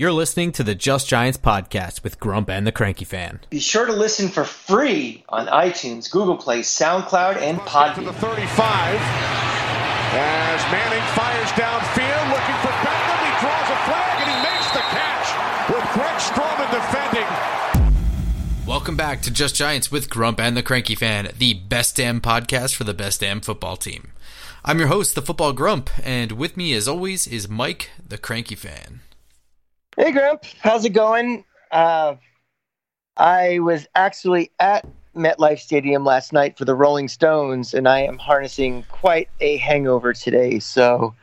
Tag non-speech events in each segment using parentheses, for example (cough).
You're listening to the Just Giants podcast with Grump and the Cranky Fan. Be sure to listen for free on iTunes, Google Play, SoundCloud, and Podbean. To the 35 as Manning fires downfield looking for Beckham. He draws a flag and he makes the catch with Greg Stroman defending. Welcome back to Just Giants with Grump and the Cranky Fan, the best damn podcast for the best damn football team. I'm your host, the Football Grump, and with me, as always, is Mike, the Cranky Fan. Hey, Grump, how's it going? Uh, I was actually at MetLife Stadium last night for the Rolling Stones, and I am harnessing quite a hangover today. So,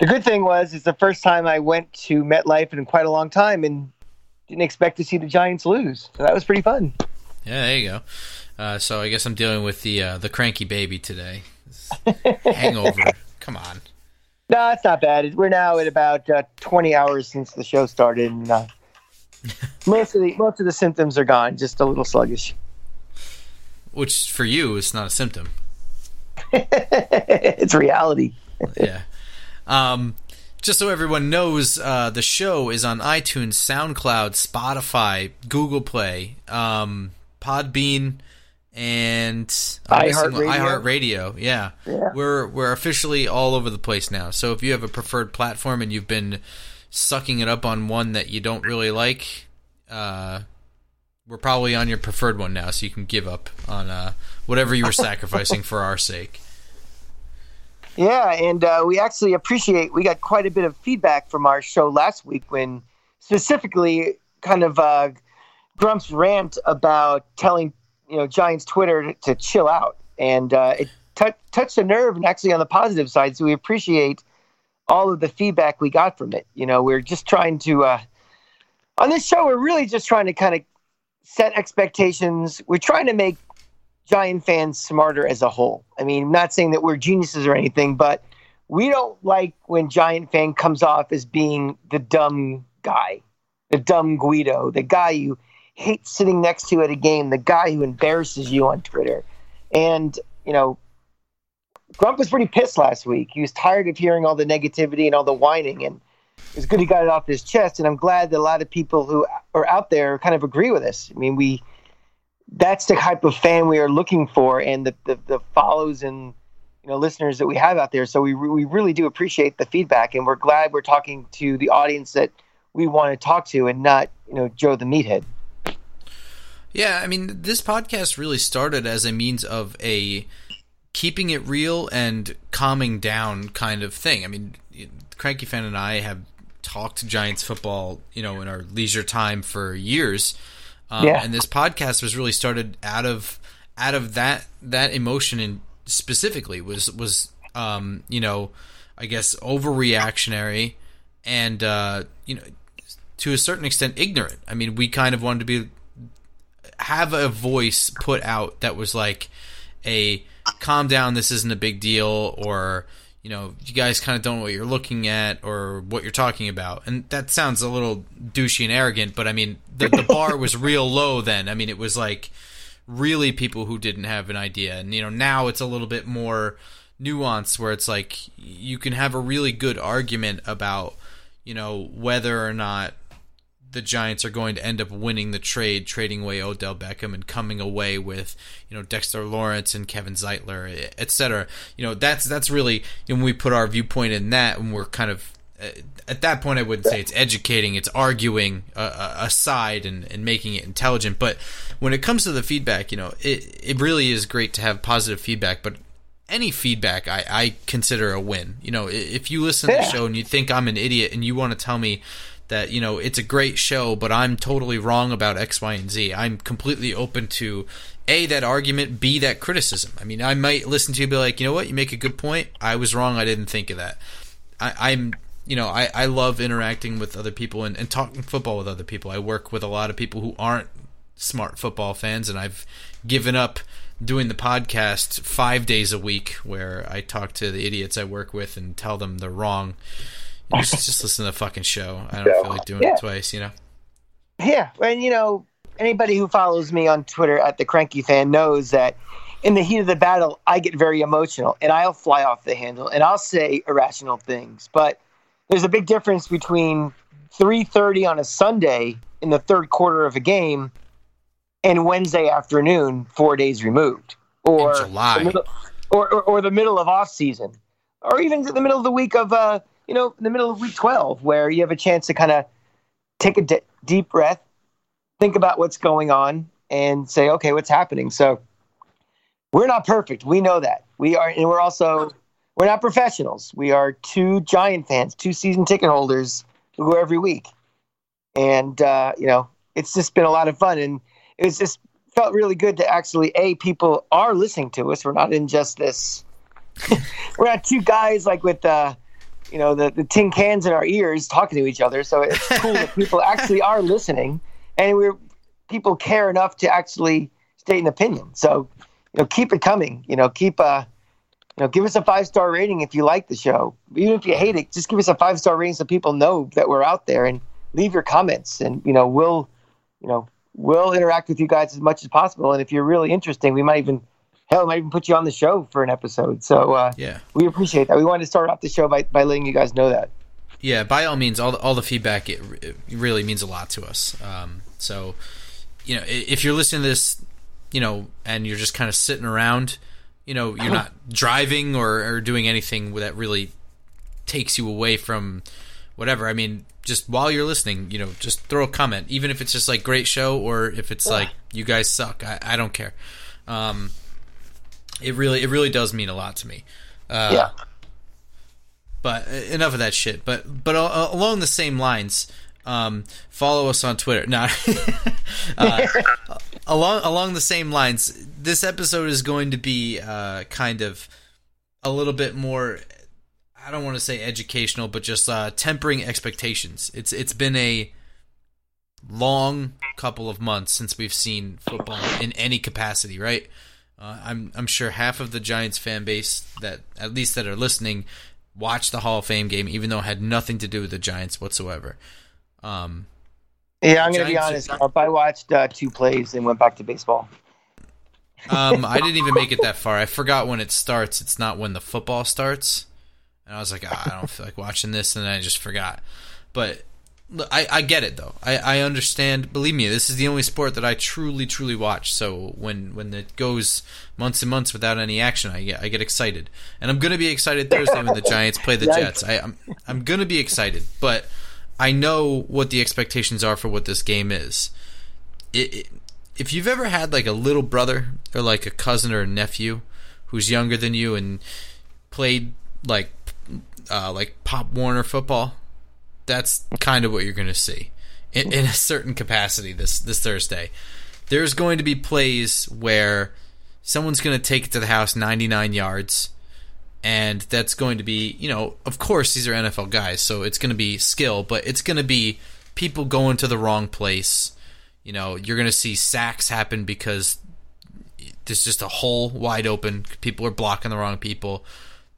the good thing was, it's the first time I went to MetLife in quite a long time, and didn't expect to see the Giants lose. So that was pretty fun. Yeah, there you go. Uh, so I guess I'm dealing with the uh, the cranky baby today. (laughs) Hangover. Come on. No, it's not bad. We're now at about uh, 20 hours since the show started, and uh, (laughs) most of the most of the symptoms are gone. Just a little sluggish. Which for you is not a symptom. (laughs) it's reality. yeah. Um, just so everyone knows, uh, the show is on iTunes, SoundCloud, Spotify, Google Play, um, Podbean, and iHeartRadio. iHeartRadio. Yeah. Yeah. we're we're officially all over the place now. So if you have a preferred platform and you've been sucking it up on one that you don't really like, uh, we're probably on your preferred one now, so you can give up on uh, whatever you were (laughs) sacrificing for our sake. Yeah, and uh, we actually appreciate. We got quite a bit of feedback from our show last week when specifically kind of uh, Grump's rant about telling you know Giants Twitter to, chill out, and uh, it t- touched a nerve, and actually on the positive side. So we appreciate all of the feedback we got from it. You know, we're just trying to uh, on this show. We're really just trying to kind of set expectations. We're trying to make Giant fans smarter as a whole. I mean, I'm not saying that we're geniuses or anything, but we don't like when Giant fan comes off as being the dumb guy, the dumb Guido, the guy you hate sitting next to at a game, the guy who embarrasses you on Twitter. And, you know, Grump was pretty pissed last week. He was tired of hearing all the negativity and all the whining, and it was good he got it off his chest. And I'm glad that a lot of people who are out there kind of agree with us. I mean, we that's the type of fan we are looking for, and the the, the follows and you know listeners that we have out there. So we we really do appreciate the feedback, and we're glad we're talking to the audience that we want to talk to, and not you know Joe the meathead. Yeah, I mean, this podcast really started as a means of a keeping it real and calming down kind of thing. I mean, Cranky Fan and I have talked Giants football, you know, in our leisure time for years. Um, Yeah. And this podcast was really started out of out of that that emotion and specifically was was um, you know, I guess overreactionary and uh, you know to a certain extent ignorant. I mean, we kind of wanted to be have a voice put out that was like a calm down this isn't a big deal or you know you guys kind of don't know what you're looking at or what you're talking about. And that sounds a little douchey and arrogant but i mean the, the bar (laughs) was real low then. I mean it was like really people who didn't have an idea. And you know now it's a little bit more nuanced where it's like you can have a really good argument about you know whether or not the Giants are going to end up winning the trade, trading away Odell Beckham and coming away with you know Dexter Lawrence and Kevin Zeitler, et cetera. You know that's that's really when we put our viewpoint in that, and we're kind of uh, at that point, I wouldn't say it's educating; it's arguing a, a side and, and making it intelligent. But when it comes to the feedback, you know, it it really is great to have positive feedback, but any feedback I, I consider a win. You know, if you listen to the show and you think I'm an idiot and you want to tell me that you know it's a great show, but I'm totally wrong about X, Y, and Z. I'm completely open to a that argument, b that criticism. I mean, I might listen to you be like, you know what, you make a good point. I was wrong. I didn't think of that. I, I'm you know I, I love interacting with other people and, and talking football with other people. I work with a lot of people who aren't smart football fans, and I've given up doing the podcast five days a week where I talk to the idiots I work with and tell them they're wrong. (laughs) Just, just listen to the fucking show. I don't feel like doing Yeah. it twice, you know? Yeah, and you know, anybody who follows me on Twitter at the Cranky Fan knows that in the heat of the battle, I get very emotional and I'll fly off the handle and I'll say irrational things. But there's a big difference between 3:30 on a Sunday in the third quarter of a game and Wednesday afternoon 4 days removed or July. the middle, or, or, or the middle of off season or even the middle of the week of uh you know in the middle of week 12 where you have a chance to kind of take a d- deep breath think about what's going on and say okay what's happening? So we're not perfect. We know that. We are and we're also we're not professionals. We are two giant fans two season ticket holders who go every week. And uh, you know it's just been a lot of fun and it just felt really good to actually a people are listening to us. We're not in just this (laughs) we're not two guys like with uh you know the, the tin cans in our ears talking to each other. So it's cool that people (laughs) actually are listening and we're people care enough to actually state an opinion. So you know keep it coming you know keep uh you know give us a five star rating if you like the show. Even if you hate it just give us a five star rating so people know that we're out there and leave your comments. And you know we'll you know we'll interact with you guys as much as possible. And if you're really interesting we might even hell might even put you on the show for an episode so uh Yeah. we appreciate that we wanted to start off the show by, by letting you guys know that Yeah, by all means, all the, all the feedback it, it really means a lot to us. Um, so, you know, if you're listening to this, you know, and you're just kind of sitting around, you know, you're not (laughs) driving or, or doing anything that really takes you away from whatever. I mean, just while you're listening, you know, just throw a comment, even if it's just like great show or if it's like you guys suck. I, I don't care. Um, it really it really does mean a lot to me. Uh, yeah but uh, enough of that shit. But but uh, along the same lines, um, follow us on Twitter. (laughs) No, uh, (laughs) along along the same lines, this episode is going to be uh, kind of a little bit more. I don't want to say educational, but just uh, tempering expectations. It's it's been a long couple of months since we've seen football in any capacity, right? Uh, I'm I'm sure half of the Giants fan base that at least that are listening watched the Hall of Fame game, even though it had nothing to do with the Giants whatsoever. Um, yeah i'm gonna be Giants- honest Carp. i watched uh, two plays and went back to baseball um, I didn't even make it that far. I (laughs) forgot when it starts. It's not when the football starts, and I was like, ah, I don't feel like watching this, and then I just forgot. But I, I get it though. I, I understand. Believe me, this is the only sport that I truly, truly watch. So when when it goes months and months without any action, I get I get excited, and I'm gonna be excited Thursday when the Giants play the. Jets. I, I'm I'm gonna be excited, but I know what the expectations are for what this game is. It, it, if you've ever had like a little brother or like a cousin or a nephew who's younger than you and played like uh, like Pop Warner football, that's kind of what you're going to see in, in a certain capacity this this Thursday. There's going to be plays where someone's going to take it to the house 99 yards and that's going to be, you know, of course these are NFL guys, so it's going to be skill, but it's going to be people going to the wrong place. You know, you're going to see sacks happen because there's just a hole wide open. People are blocking the wrong people.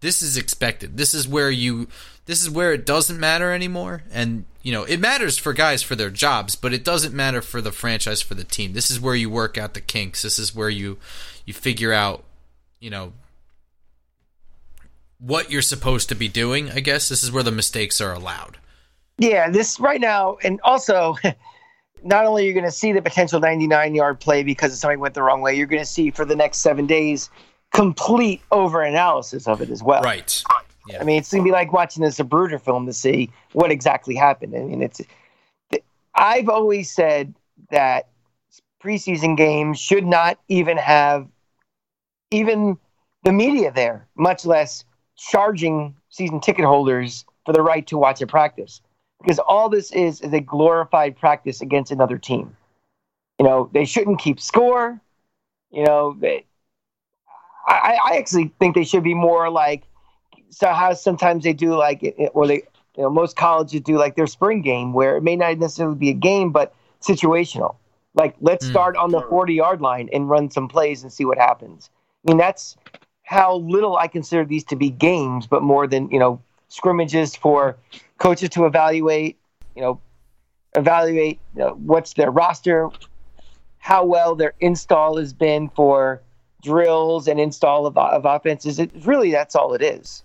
This is expected. This is where you this is where it doesn't matter anymore and you know, it matters for guys for their jobs, but it doesn't matter for the franchise for the team. This is where you work out the kinks. This is where you you figure out, you know, what you're supposed to be doing, I guess. This is where the mistakes are allowed. Yeah, this right now, and also, (laughs) not only are you're going to see the potential 99 yard play because something went the wrong way, you're going to see for the next seven days complete over analysis of it as well. Right. Yeah. I mean, it's to be like watching this Zapruder film to see what exactly happened. I mean, it's. I've always said that preseason games should not even have even the media there, much less charging season ticket holders for the right to watch a practice. Because all this is is a glorified practice against another team. You know, they shouldn't keep score. You know, they, I, I actually think they should be more like so how sometimes they do like it, or they you know most colleges do like their spring game where it may not necessarily be a game but situational. Like let's Mm. start on the 40 yard line and run some plays and see what happens. I mean that's how little i consider these to be games but more than you know scrimmages for coaches to evaluate you know evaluate you know, what's their roster how well their install has been for drills and install of, of offenses. It really that's all it is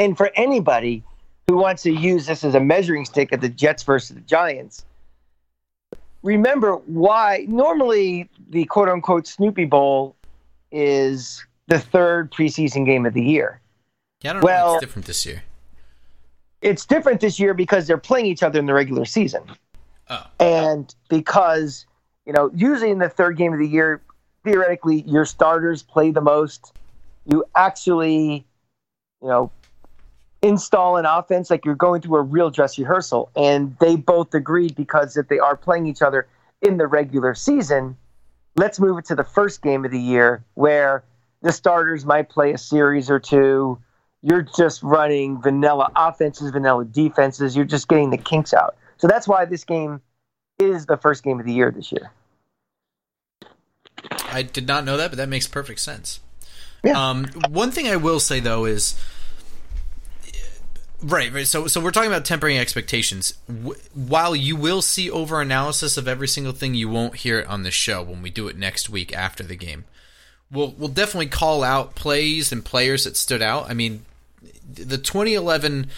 and for anybody who wants to use this as a measuring stick at the Jets versus the Giants. Remember why normally the quote unquote Snoopy Bowl is the third preseason game of the year. Yeah, I don't well, know it's different this year. It's different this year because they're playing each other in the regular season. Oh. And because, you know, usually in the third game of the year, theoretically your starters play the most. You actually, you know, install an offense like you're going through a real dress rehearsal. And they both agreed because if they are playing each other in the regular season, let's move it to the first game of the year where the starters might play a series or two. You're just running vanilla offenses, vanilla defenses. You're just getting the kinks out. So that's why this game is the first game of the year this year. I did not know that, but that makes perfect sense. Yeah. Um, one thing I will say though is Right, right. So, so we're talking about tempering expectations. while you will see over analysis of every single thing, you won't hear it on the show when we do it next week after the game. We'll we'll definitely call out plays and players that stood out. I mean, the 2011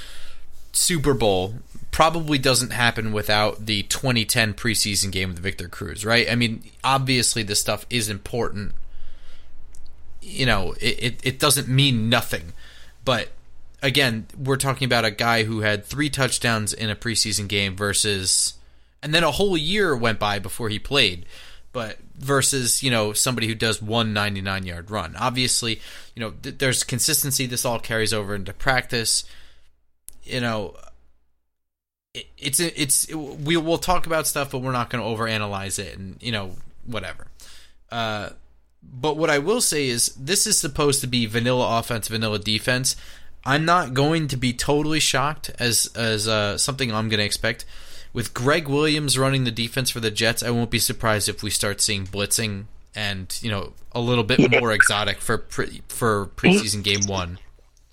Super Bowl probably doesn't happen without the 2010 preseason game with Victor Cruz, right? I mean, obviously this stuff is important. You know, it, it, it doesn't mean nothing, but again, we're talking about a guy who had three touchdowns in a preseason game versus, and then a whole year went by before he played, but versus, you know, somebody who does one 99 yard run. Obviously, you know, th- there's consistency. This all carries over into practice. You know, it, it's, it's, it, we will talk about stuff, but we're not going to overanalyze it and, you know, whatever. Uh, but what I will say is this is supposed to be vanilla offense, vanilla defense. I'm not going to be totally shocked as as uh, something I'm going to expect. With Gregg Williams running the defense for the Jets, I won't be surprised if we start seeing blitzing and you know a little bit yeah. more exotic for pre- for preseason game one.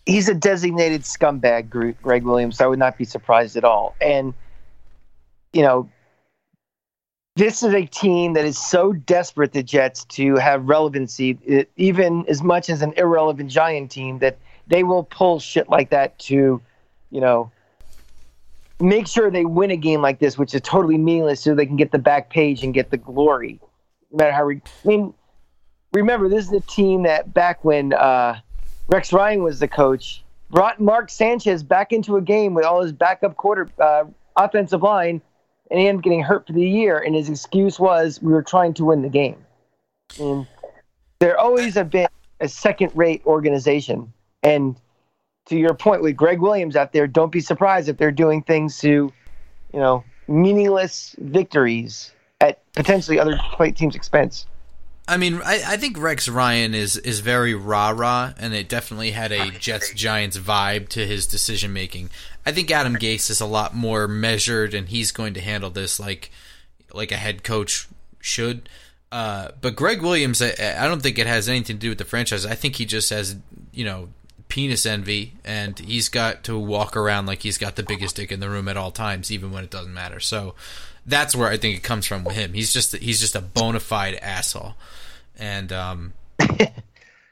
He's a designated scumbag, Gregg Williams. So I would not be surprised at all. And you know, this is a team that is so desperate, the Jets, to have relevancy, even as much as an irrelevant Giant team that they will pull shit like that to, you know, make sure they win a game like this, which is totally meaningless, so they can get the back page and get the glory. No matter how, re- I mean, remember this is a team that back when uh, Rex Ryan was the coach, brought Mark Sanchez back into a game with all his backup quarter uh, offensive line, and he ended getting hurt for the year. And his excuse was we were trying to win the game. And there always have been a second-rate organization and to your point with Gregg Williams out there, don't be surprised if they're doing things to, you know, meaningless victories at potentially other teams' expense. I mean, I, I, think Rex Ryan is is very rah rah, and it definitely had a Jets Giants vibe to his decision making. I think Adam Gase is a lot more measured, and he's going to handle this like like a head coach should. Uh, but Greg Williams, I, I don't think it has anything to do with the franchise. I think he just has you know penis envy, and he's got to walk around like he's got the biggest dick in the room at all times, even when it doesn't matter. So that's where I think it comes from with him. He's just he's just a bona fide asshole, and um, (laughs) I,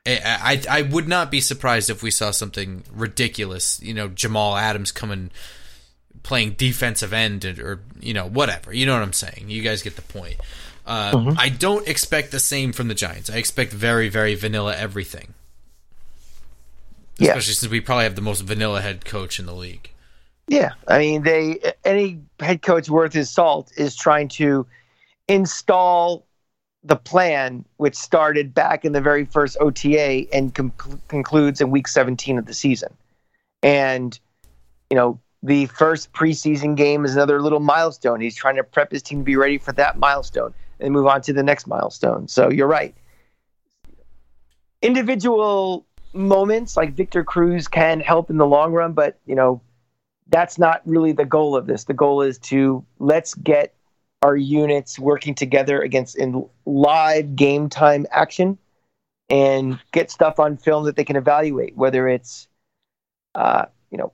I I would not be surprised if we saw something ridiculous. You know, Jamal Adams coming playing defensive end or, you know whatever. You know what I'm saying? You guys get the point. Uh, mm-hmm. I don't expect the same from the Giants. I expect very, very vanilla everything. Especially yeah. since we probably have the most vanilla head coach in the league. Yeah, I mean, they any head coach worth his salt is trying to install the plan, which started back in the very first OTA and com- concludes in week 17 of the season. And you know, the first preseason game is another little milestone. He's trying to prep his team to be ready for that milestone and move on to the next milestone. So you're right. Individual moments like Victor Cruz can help in the long run, but you know, that's not really the goal of this. The goal is to let's get our units working together against in live game time action and get stuff on film that they can evaluate, whether it's uh, you know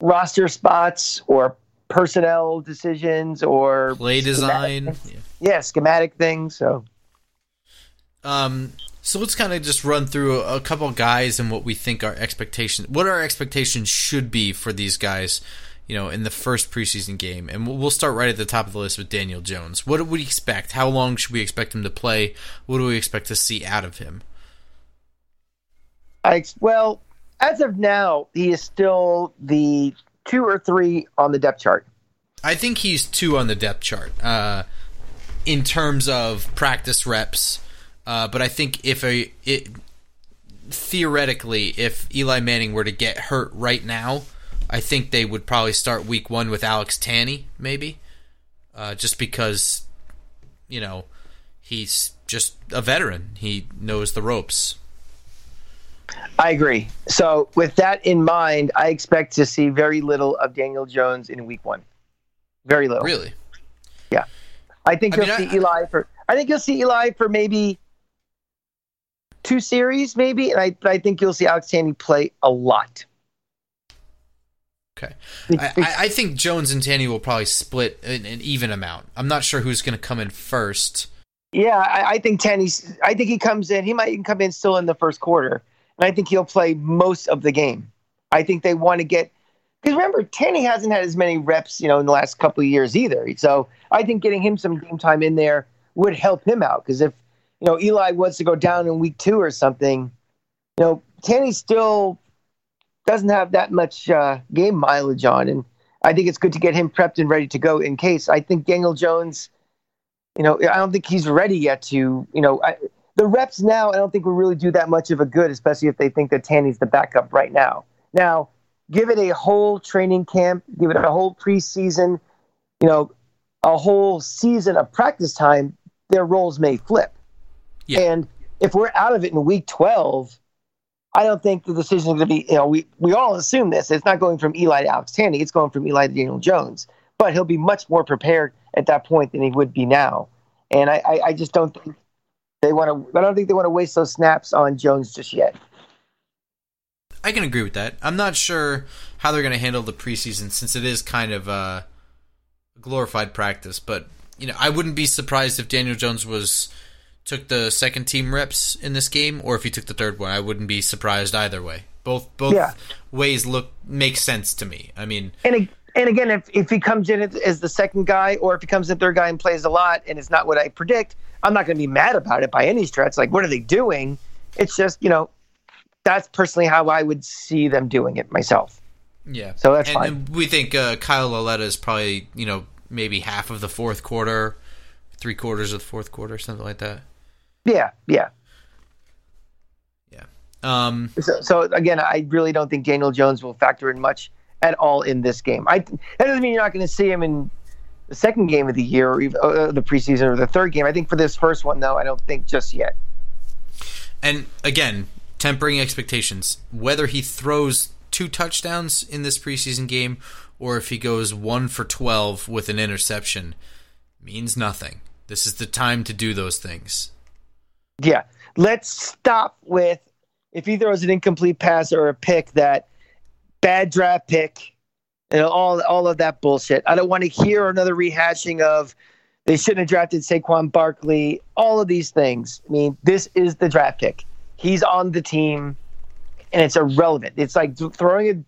roster spots or personnel decisions or play design. Yeah. yeah, schematic things. So um So let's kind of just run through a, couple guys and what we think our expectations, what our expectations should be for these guys, you know, in the first preseason game. And we'll, we'll start right at the top of the list with Daniel Jones. What do we expect? How long should we expect him to play? What do we expect to see out of him? I well, as of now, he is still the two or three on the depth chart. I think he's two on the depth chart uh, in terms of practice reps uh, but I think if a it, theoretically, if Eli Manning were to get hurt right now, I think they would probably start Week One with Alex Tanney, maybe, uh, just because you know he's just a veteran. He knows the ropes. I agree. So, with that in mind, I expect to see very little of Daniel Jones in Week One. Very little. Really? Yeah. I think I you'll mean, see I, Eli for. I think you'll see Eli for maybe two series, maybe. And I, I think you'll see Alex Tanney play a lot. Okay. I, I, think Jones and Tanney will probably split an, an even amount. I'm not sure who's going to come in first. Yeah, I, I think Tanney's. I think he comes in. He might even come in still in the first quarter, and I think he'll play most of the game. I think they want to get because remember Tanney hasn't had as many reps, you know, in the last couple of years either. So I think getting him some game time in there would help him out because if you know, Eli wants to go down in week two or something, you know, Tanney still doesn't have that much uh, game mileage on. And I think it's good to get him prepped and ready to go in case. I think Daniel Jones, you know, I don't think he's ready yet to, you know, I, the reps now, I don't think will really do that much of a good, especially if they think that Tanney's the backup right now. Now, give it a whole training camp, give it a whole preseason, you know, a whole season of practice time, their roles may flip. Yeah. And if we're out of it in week 12, I don't think the decision is going to be, you know, we, we all assume this. It's not going from Eli to Alex Tanney, It's going from Eli to Daniel Jones. But he'll be much more prepared at that point than he would be now. And I, I, I just don't think they want to, I don't think they want to waste those snaps on Jones just yet. I can agree with that. I'm not sure how they're going to handle the preseason since it is kind of a glorified practice. But, you know, I wouldn't be surprised if Daniel Jones was – took the second team reps in this game, or if he took the third one. I wouldn't be surprised either way. Both both yeah. ways look make sense to me. I mean, and and again, if if he comes in as the second guy, or if he comes in third guy and plays a lot, and it's not what I predict, I'm not going to be mad about it by any stretch. Like, what are they doing? It's just you know, that's personally how I would see them doing it myself. Yeah. So that's and, fine. And we think uh, Kyle Lauletta is probably you know maybe half of the fourth quarter, three quarters of the fourth quarter, something like that. Yeah, yeah. Yeah. Um, so, so again, I really don't think Daniel Jones will factor in much at all in this game. I that doesn't mean you're not going to see him in the second game of the year or even, uh, the preseason or the third game. I think for this first one, though, I don't think just yet. And again, tempering expectations. Whether he throws two touchdowns in this preseason game or if he goes one for 12 with an interception means nothing. This is the time to do those things. Yeah. Let's stop with if he throws an incomplete pass or a pick that bad draft pick and all all of that bullshit. I don't want to hear another rehashing of they shouldn't have drafted Saquon Barkley, all of these things. I mean, this is the draft pick. He's on the team and it's irrelevant. It's like throwing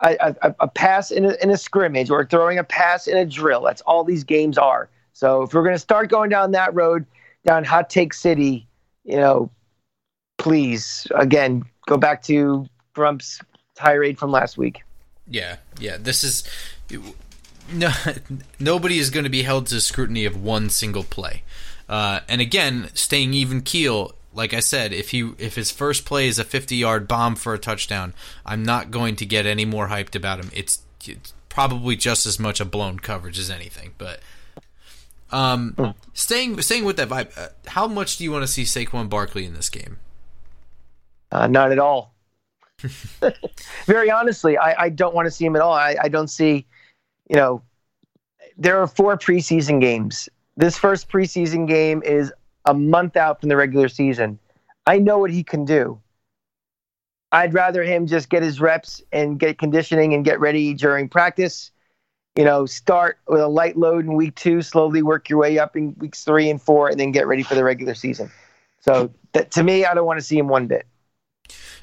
a, a, a pass in a, in a scrimmage or throwing a pass in a drill. That's all these games are. So if we're going to start going down that road, down hot take city, you know, please again go back to Grump's tirade from last week. Yeah, yeah. This is no (laughs) nobody is going to be held to scrutiny of one single play. Uh, and again, staying even keel. Like I said, if he if his first play is a 50 yard bomb for a touchdown, I'm not going to get any more hyped about him. It's, it's probably just as much a blown coverage as anything, but um, mm. Staying staying with that vibe, uh, how much do you want to see Saquon Barkley in this game? Uh, not at all. (laughs) Very honestly, I, I, don't want to see him at all. I, I don't see, you know, there are four preseason games. This first preseason game is a month out from the regular season. I know what he can do. I'd rather him just get his reps and get conditioning and get ready during practice you know, start with a light load in week two, slowly work your way up in weeks three and four, and then get ready for the regular season. So that, to me, I don't want to see him one bit.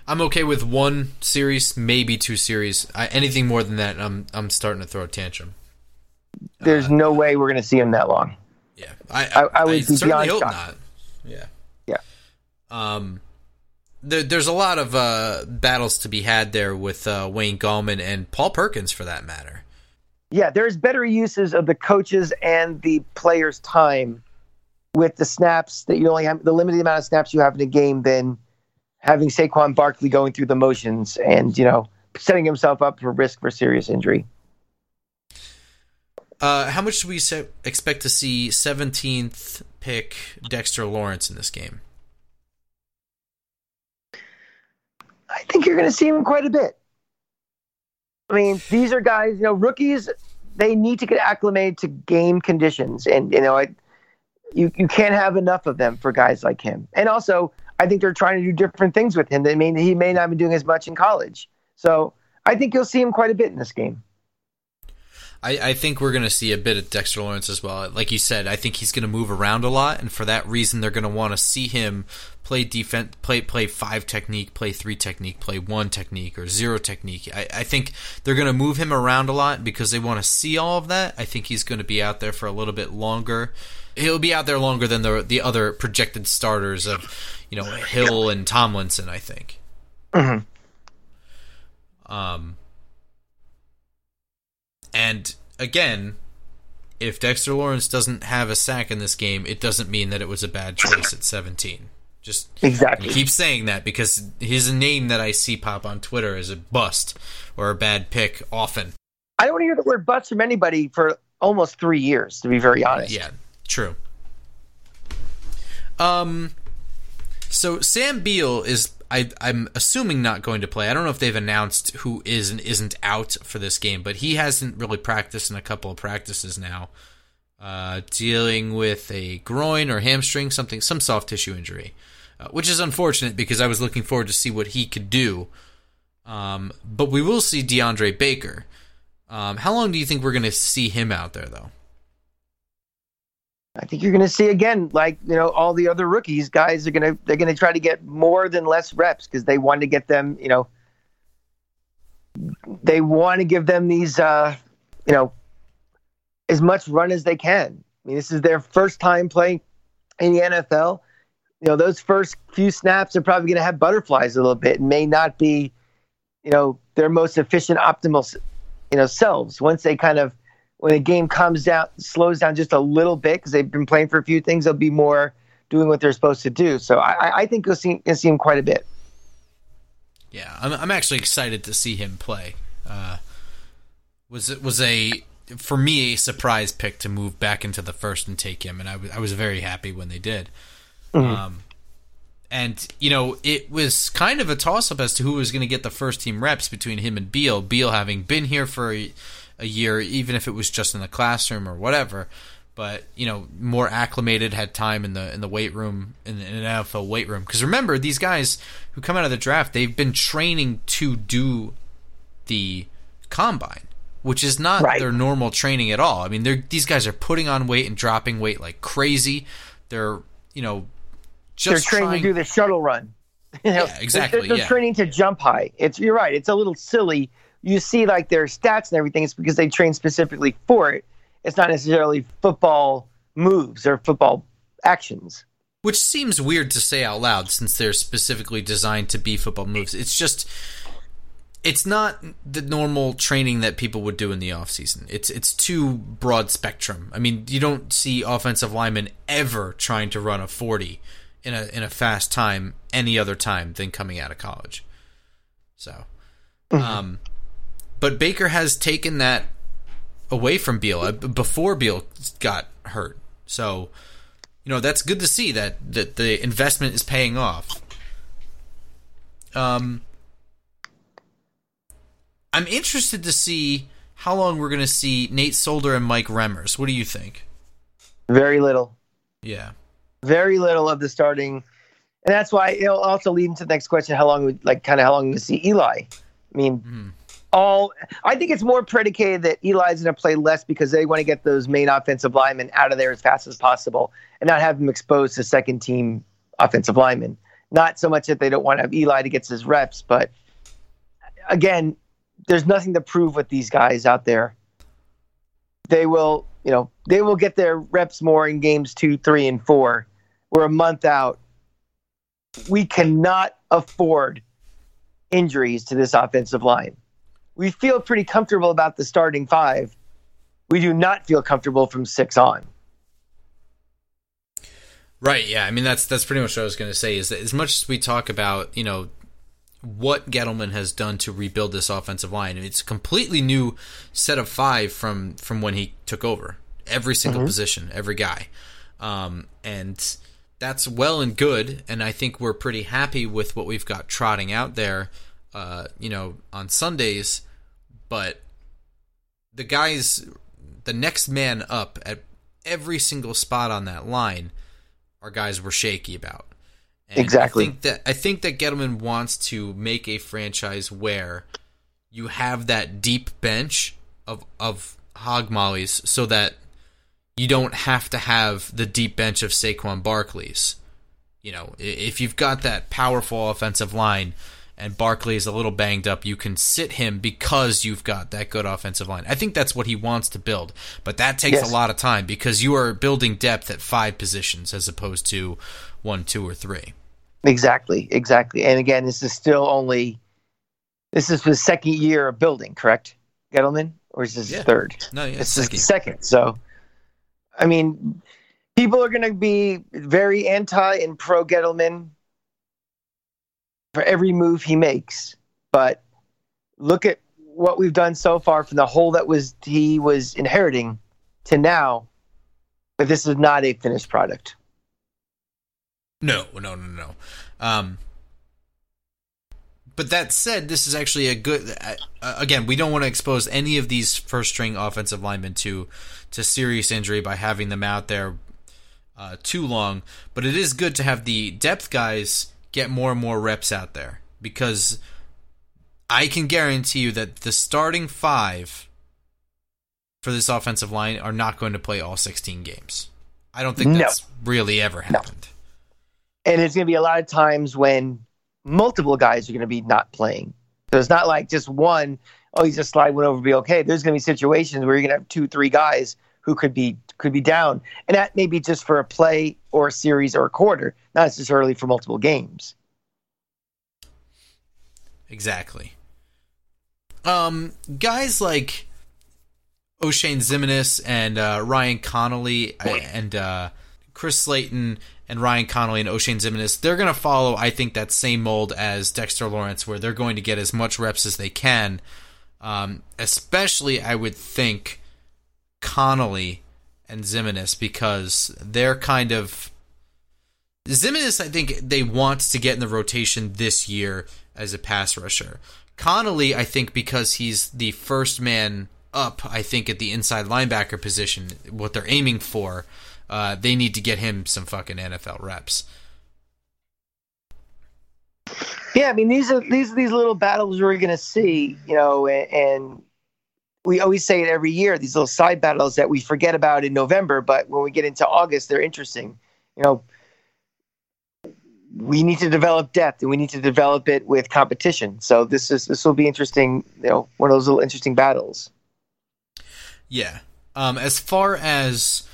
I'm okay with one series, maybe two series. I, anything more than that, I'm I'm starting to throw a tantrum. There's uh, no way we're going to see him that long. Yeah, I I, I, I would certainly hope shocked. not. Yeah, yeah. Um, there, there's a lot of uh, battles to be had there with uh, Wayne Gallman and Paul Perkins, for that matter. Yeah, there's better uses of the coaches and the players' time with the snaps that you only have the limited amount of snaps you have in a game than having Saquon Barkley going through the motions and you know setting himself up for risk for serious injury. Uh, how much do we se- expect to see 17th pick Dexter Lawrence in this game? I think you're going to see him quite a bit. I mean, these are guys, you know, rookies. They need to get acclimated to game conditions, and you know, I, you you can't have enough of them for guys like him. And also, I think they're trying to do different things with him. I mean, he may not be doing as much in college. So I think you'll see him quite a bit in this game. I, I think we're going to see a bit of Dexter Lawrence as well. Like you said, I think he's going to move around a lot, and for that reason, they're going to want to see him play defense, play play five technique, play three technique, play one technique, or zero technique. I, I think they're going to move him around a lot because they want to see all of that. I think he's going to be out there for a little bit longer. He'll be out there longer than the the other projected starters of you know Hill and Tomlinson. I think. Mm-hmm. Um, and again, if Dexter Lawrence doesn't have a sack in this game, it doesn't mean that it was a bad choice at 17. Just exactly keep saying that because his name that I see pop on Twitter is a bust or a bad pick often. I don't hear the word bust from anybody for almost three years, to be very honest. Yeah, true. Um, so Sam Beal is I, am assuming not going to play. I don't know if they've announced who is and isn't out for this game, but he hasn't really practiced in a couple of practices now, uh, dealing with a groin or hamstring, something, some soft tissue injury, uh, which is unfortunate because I was looking forward to see what he could do. Um, but we will see DeAndre Baker. Um, how long do you think we're going to see him out there, though? I think you're going to see again, like you know, all the other rookies, guys are going to they're going to try to get more than less reps because they want to get them, you know, they want to give them these, uh, you know, as much run as they can. I mean, this is their first time playing in the NFL. You know, those first few snaps are probably going to have butterflies a little bit and may not be, you know, their most efficient, optimal, you know, selves. Once they kind of when the game comes down, slows down just a little bit because they've been playing for a few things, they'll be more doing what they're supposed to do. So I, I think you'll see, you'll see him quite a bit. Yeah, I'm, I'm actually excited to see him play. Uh, was it was a for me a surprise pick to move back into the first and take him, and I was I was very happy when they did. Mm-hmm. Um, and you know it was kind of a toss up as to who was going to get the first team reps between him and Beal. Beal having been here for. A, a year, even if it was just in the classroom or whatever. But you know, more acclimated, had time in the in the weight room in, in an NFL weight room. Because remember, these guys who come out of the draft, they've been training to do the combine, which is not right. their normal training at all. I mean, they're these guys are putting on weight and dropping weight like crazy. They're you know just they're training trying... to do the shuttle run. (laughs) You know, yeah, exactly. They're, they're yeah. training to jump high. It's you're right. It's a little silly you see like their stats and everything, it's because they train specifically for it. It's not necessarily football moves or football actions. Which seems weird to say out loud since they're specifically designed to be football moves. It's just it's not the normal training that people would do in the offseason. It's it's too broad spectrum. I mean, you don't see offensive linemen ever trying to run a 40 in a in a fast time any other time than coming out of college. So, mm-hmm. um but Baker has taken that away from Beal uh, before Beal got hurt. So, you know, that's good to see that that the investment is paying off. Um I'm interested to see how long we're going to see Nate Solder and Mike Remmers. What do you think? Very little. Yeah. Very little of the starting. And that's why it'll also lead into the next question how long would like kind of how long we see Eli? I mean, mm-hmm all I think it's more predicated that Eli's going to play less because they want to get those main offensive linemen out of there as fast as possible and not have them exposed to second team offensive linemen. Not so much that they don't want to have Eli to get his reps, but again, there's nothing to prove with these guys out there. They will, you know, they will get their reps more in games two, three, and four. We're a month out. We cannot afford injuries to this offensive line. We feel pretty comfortable about the starting five. We do not feel comfortable from six on. Right. Yeah. I mean, that's that's pretty much what I was going to say. Is that as much as we talk about, you know, what Gettleman has done to rebuild this offensive line, it's a completely new set of five from from when he took over. Every single mm-hmm. position, every guy, um, and that's well and good. And I think we're pretty happy with what we've got trotting out there, uh, you know, on Sundays. But the guys, the next man up at every single spot on that line our guys were shaky about. And exactly. I think that I think that Gettleman wants to make a franchise where you have that deep bench of of hog mollies so that you don't have to have the deep bench of Saquon Barkley's. You know, if you've got that powerful offensive line, and Barkley is a little banged up, you can sit him because you've got that good offensive line. I think that's what he wants to build, but that takes yes. a lot of time because you are building depth at five positions as opposed to one, two, or three. Exactly, exactly. And again, this is still only this is the second year of building, correct, Gettleman, or is this yeah. third? No, yeah, it's second. second. So, I mean, people are going to be very anti and pro Gettleman for every move he makes. But look at what we've done so far from the hole that was he was inheriting to now. But this is not a finished product. No, no, no, no. Um, but that said, this is actually a good. Uh, again, we don't want to expose any of these first string offensive linemen to to serious injury by having them out there uh, too long. But it is good to have the depth guys get more and more reps out there because I can guarantee you that the starting five for this offensive line are not going to play all 16 games. I don't think that's no. really ever happened. No. And it's going to be a lot of times when multiple guys are going to be not playing. So it's not like just one, oh, he's just slide one over, be okay. There's going to be situations where you're going to have two, three guys who could be could be down, and that may be just for a play or a series or a quarter, not necessarily for multiple games. Exactly. Um, guys like Oshane Ximines and uh, Ryan Connelly and uh, Chris Slayton and Ryan Connelly and Oshane Ximines, they're going to follow, I think, that same mold as Dexter Lawrence, where they're going to get as much reps as they can. Um, especially, I would think, Connelly and Ximines because they're kind of Ximines. I think they want to get in the rotation this year as a pass rusher. Connelly, I think, because he's the first man up, I think at the inside linebacker position, what they're aiming for, uh, they need to get him some fucking NFL reps. Yeah, I mean these are these are these little battles we're to see, you know, and, and we always say it every year these little side battles that we forget about in November, but when we get into August, they're interesting. You know, we need to develop depth and we need to develop it with competition. So this is this will be interesting. You know, one of those little interesting battles. Yeah. Um, as far as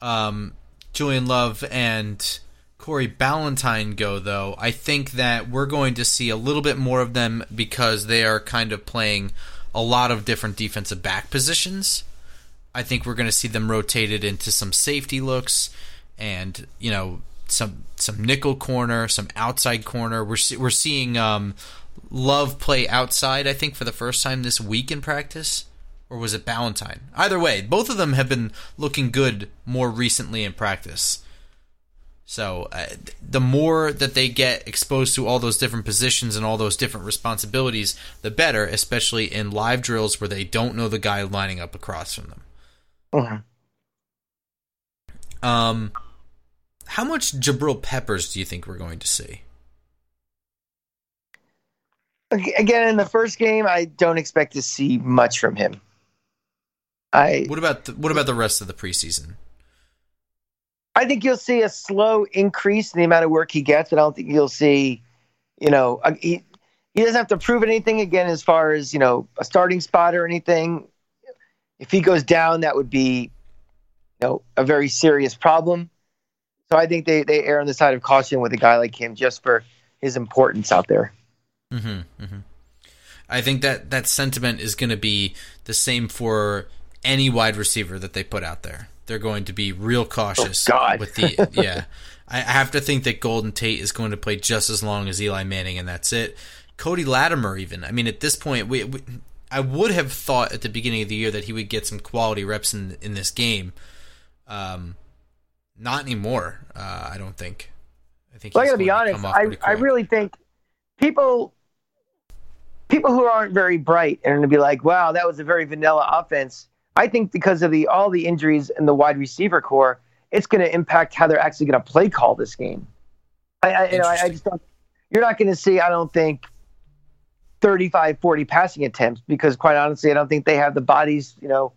um, Julian Love and Corey Ballentine go, though, I think that we're going to see a little bit more of them because they are kind of playing a lot of different defensive back positions. I think we're going to see them rotated into some safety looks and, you know, some some nickel corner, some outside corner. We're we're seeing um, Love play outside. I think for the first time this week in practice, or was it Ballentine? Either way, both of them have been looking good more recently in practice. So uh, the more that they get exposed to all those different positions and all those different responsibilities, the better, especially in live drills where they don't know the guy lining up across from them. Mm-hmm. Um, how much Jabril Peppers do you think we're going to see? Again, in the first game, I don't expect to see much from him. I what about the, what about the rest of the preseason? I think you'll see a slow increase in the amount of work he gets, but I don't think you'll see, you know, he, he doesn't have to prove anything again as far as, you know, a starting spot or anything. If he goes down, that would be, you know, a very serious problem. So I think they, they err on the side of caution with a guy like him just for his importance out there. Mm-hmm, mm-hmm. I think that that sentiment is going to be the same for any wide receiver that they put out there. They're going to be real cautious oh, with the (laughs) yeah. I have to think that Golden Tate is going to play just as long as Eli Manning, and that's it. Cody Latimer, even. I mean, at this point, we, we, I would have thought at the beginning of the year that he would get some quality reps in in this game. Um, not anymore. Uh, I don't think. I think. Well, I gotta be honest. I I really think people people who aren't very bright are going to be like, "Wow, that was a very vanilla offense." I think because of the all the injuries in the wide receiver corps, it's going to impact how they're actually going to play call this game. I, I, you know, I, I just don't. You're not going to see, I don't think, 35, 40 passing attempts because, quite honestly, I don't think they have the bodies, you know,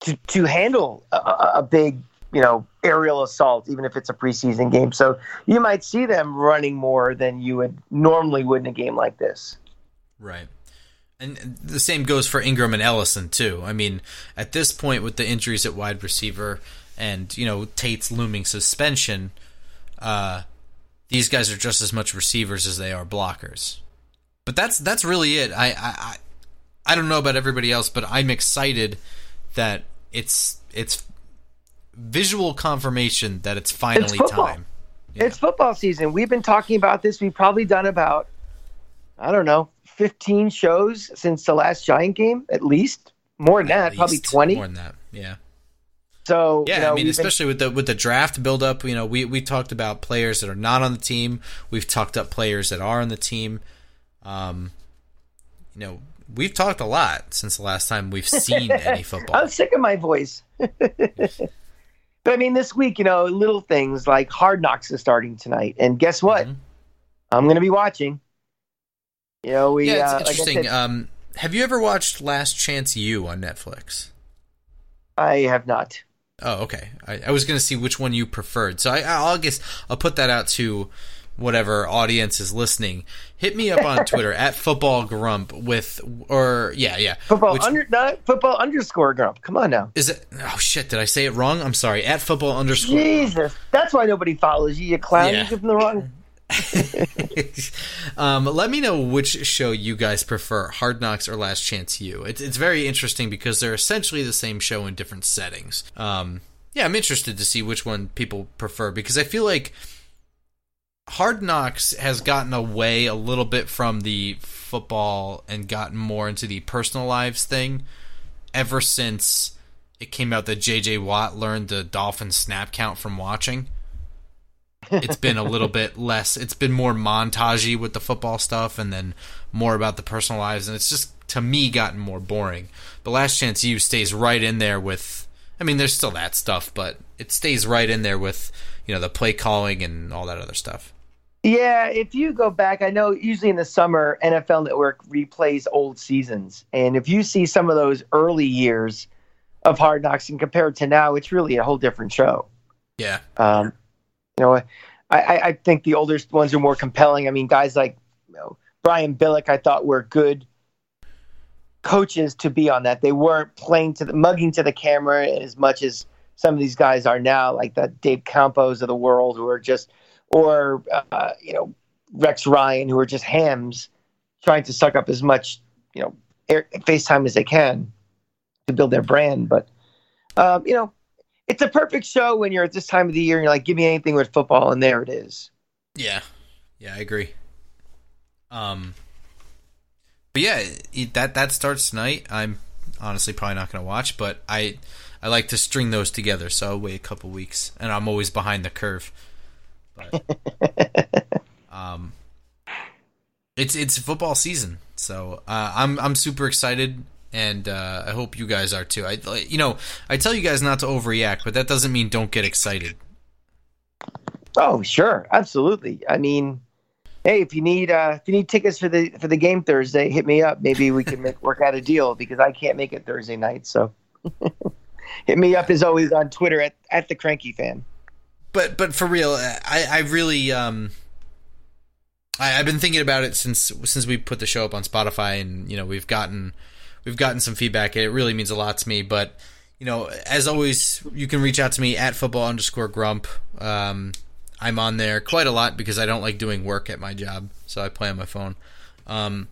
to to handle a, a big, you know, aerial assault, even if it's a preseason game. So you might see them running more than you would normally would in a game like this. Right. And the same goes for Engram and Ellison too. I mean, at this point with the injuries at wide receiver and you know Tate's looming suspension, uh, these guys are just as much receivers as they are blockers. But that's that's really it. I I I don't know about everybody else, but I'm excited that it's it's visual confirmation that it's finally it's time. Yeah. It's football season. We've been talking about this. We've probably done about I don't know 15 shows since the last Giant game, at least. More than that, probably 20. More than that, yeah. So yeah, you know, I mean, especially been... with the with the draft buildup, you know, we we talked about players that are not on the team. We've talked up players that are on the team. Um, you know, we've talked a lot since the last time we've (laughs) seen any football. I'm sick of my voice. (laughs) but I mean, this week, you know, little things like Hard Knocks is starting tonight, and guess what? Mm-hmm. I'm going to be watching. You know, we. Yeah, it's uh, interesting. Like said, um, have you ever watched Last Chance U on Netflix? I have not. Oh, okay. I, I was going to see which one you preferred, so I, I'll guess I'll put that out to whatever audience is listening. Hit me up on (laughs) Twitter at football grump with or yeah yeah football which, under not football underscore grump. Come on now. Is it? Oh shit! Did I say it wrong? I'm sorry. At football underscore. Jesus, that's why nobody follows you. You clown. Yeah. You give them the wrong. (laughs) um, let me know which show you guys prefer, Hard Knocks or Last Chance U. It's it's very interesting because they're essentially the same show in different settings. Um, yeah, I'm interested to see which one people prefer because I feel like Hard Knocks has gotten away a little bit from the football and gotten more into the personal lives thing ever since it came out that JJ Watt learned the Dolphin snap count from watching it's been a little bit less. It's been more montagey with the football stuff, and then more about the personal lives, and it's just to me gotten more boring. But Last Chance U stays right in there with. I mean, there's still that stuff, but it stays right in there with you know the play calling and all that other stuff. Yeah, if you go back, I know usually in the summer, NFL Network replays old seasons, and if you see some of those early years of Hard Knocks and compared to now, it's really a whole different show. Yeah. Um, you know, I, I think the older ones are more compelling. I mean, guys like you know, Brian Billick, I thought were good coaches to be on that. They weren't playing to the mugging to the camera as much as some of these guys are now, like the Dave Campos of the world, who are just, or uh, you know, Rex Ryan, who are just hams trying to suck up as much, you know, air, FaceTime as they can to build their brand. But um, you know, it's a perfect show when you're at this time of the year and you're like, give me anything with football, and there it is. Yeah, yeah, I agree. Um, but yeah, that that starts tonight. I'm honestly probably not going to watch, but I I like to string those together, so I'll wait a couple weeks, and I'm always behind the curve. But, (laughs) um, it's it's football season, so uh, I'm I'm super excited and uh, I hope you guys are too. I, you know, I tell you guys not to overreact, but that doesn't mean don't get excited. Oh, sure, absolutely. I mean, hey, if you need uh, if you need tickets for the for the game Thursday, hit me up. Maybe we can make, work out a deal because I can't make it Thursday night. So, (laughs) hit me up as always on Twitter at, at the Cranky Fan. But but for real, I I really um I, have been thinking about it since since we put the show up on Spotify, and you know we've gotten we've gotten some feedback. It really means a lot to me. But you know, as always, you can reach out to me at football underscore grump. Um, I'm on there quite a lot because I don't like doing work at my job, so I play on my phone. Um,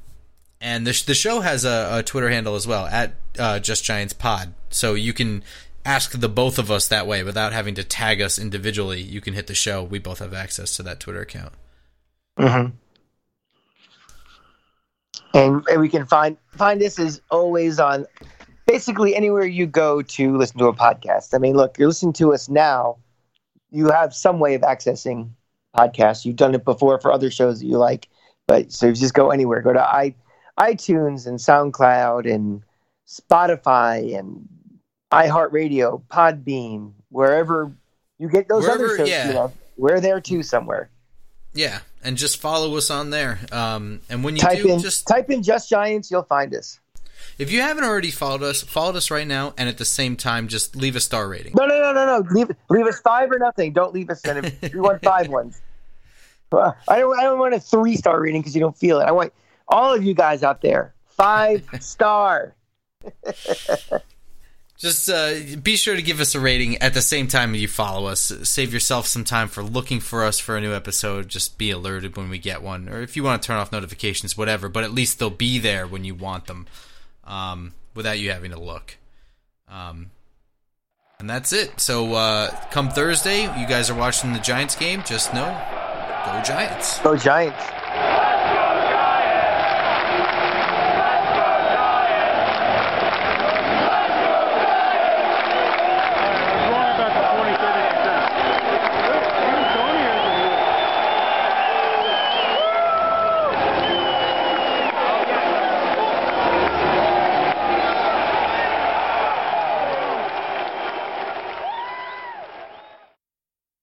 and the, the show has a, a Twitter handle as well at uh, Just Giants Pod, so you can ask the both of us that way without having to tag us individually. You can hit the show. We both have access to that Twitter account. Mm-hmm. And, and we can find find this is always on basically anywhere you go to listen to a podcast. I mean, look, you're listening to us now. You have some way of accessing podcasts. You've done it before for other shows that you like, but so you just go anywhere. Go to i iTunes and SoundCloud and Spotify and iHeartRadio, Podbean, wherever you get those wherever, other shows. Yeah. You know, we're there too somewhere. Yeah, and just follow us on there. Um, and when you type do, in, just type in "Just Giants," you'll find us. If you haven't already followed us, follow us right now, and at the same time, just leave a star rating. No, no, no, no, no. Leave leave us five or nothing. Don't leave us. If (laughs) you want five ones, I don't. I don't want a three star rating because you don't feel it. I want all of you guys out there five (laughs) star. (laughs) Just uh, be sure to give us a rating at the same time you follow us. Save yourself some time for looking for us for a new episode. Just be alerted when we get one, or if you want to turn off notifications, whatever. But at least they'll be there when you want them, um, without you having to look. Um, and that's it. So uh, come Thursday, you guys are watching the Giants game. Just know, go Giants. Go Giants.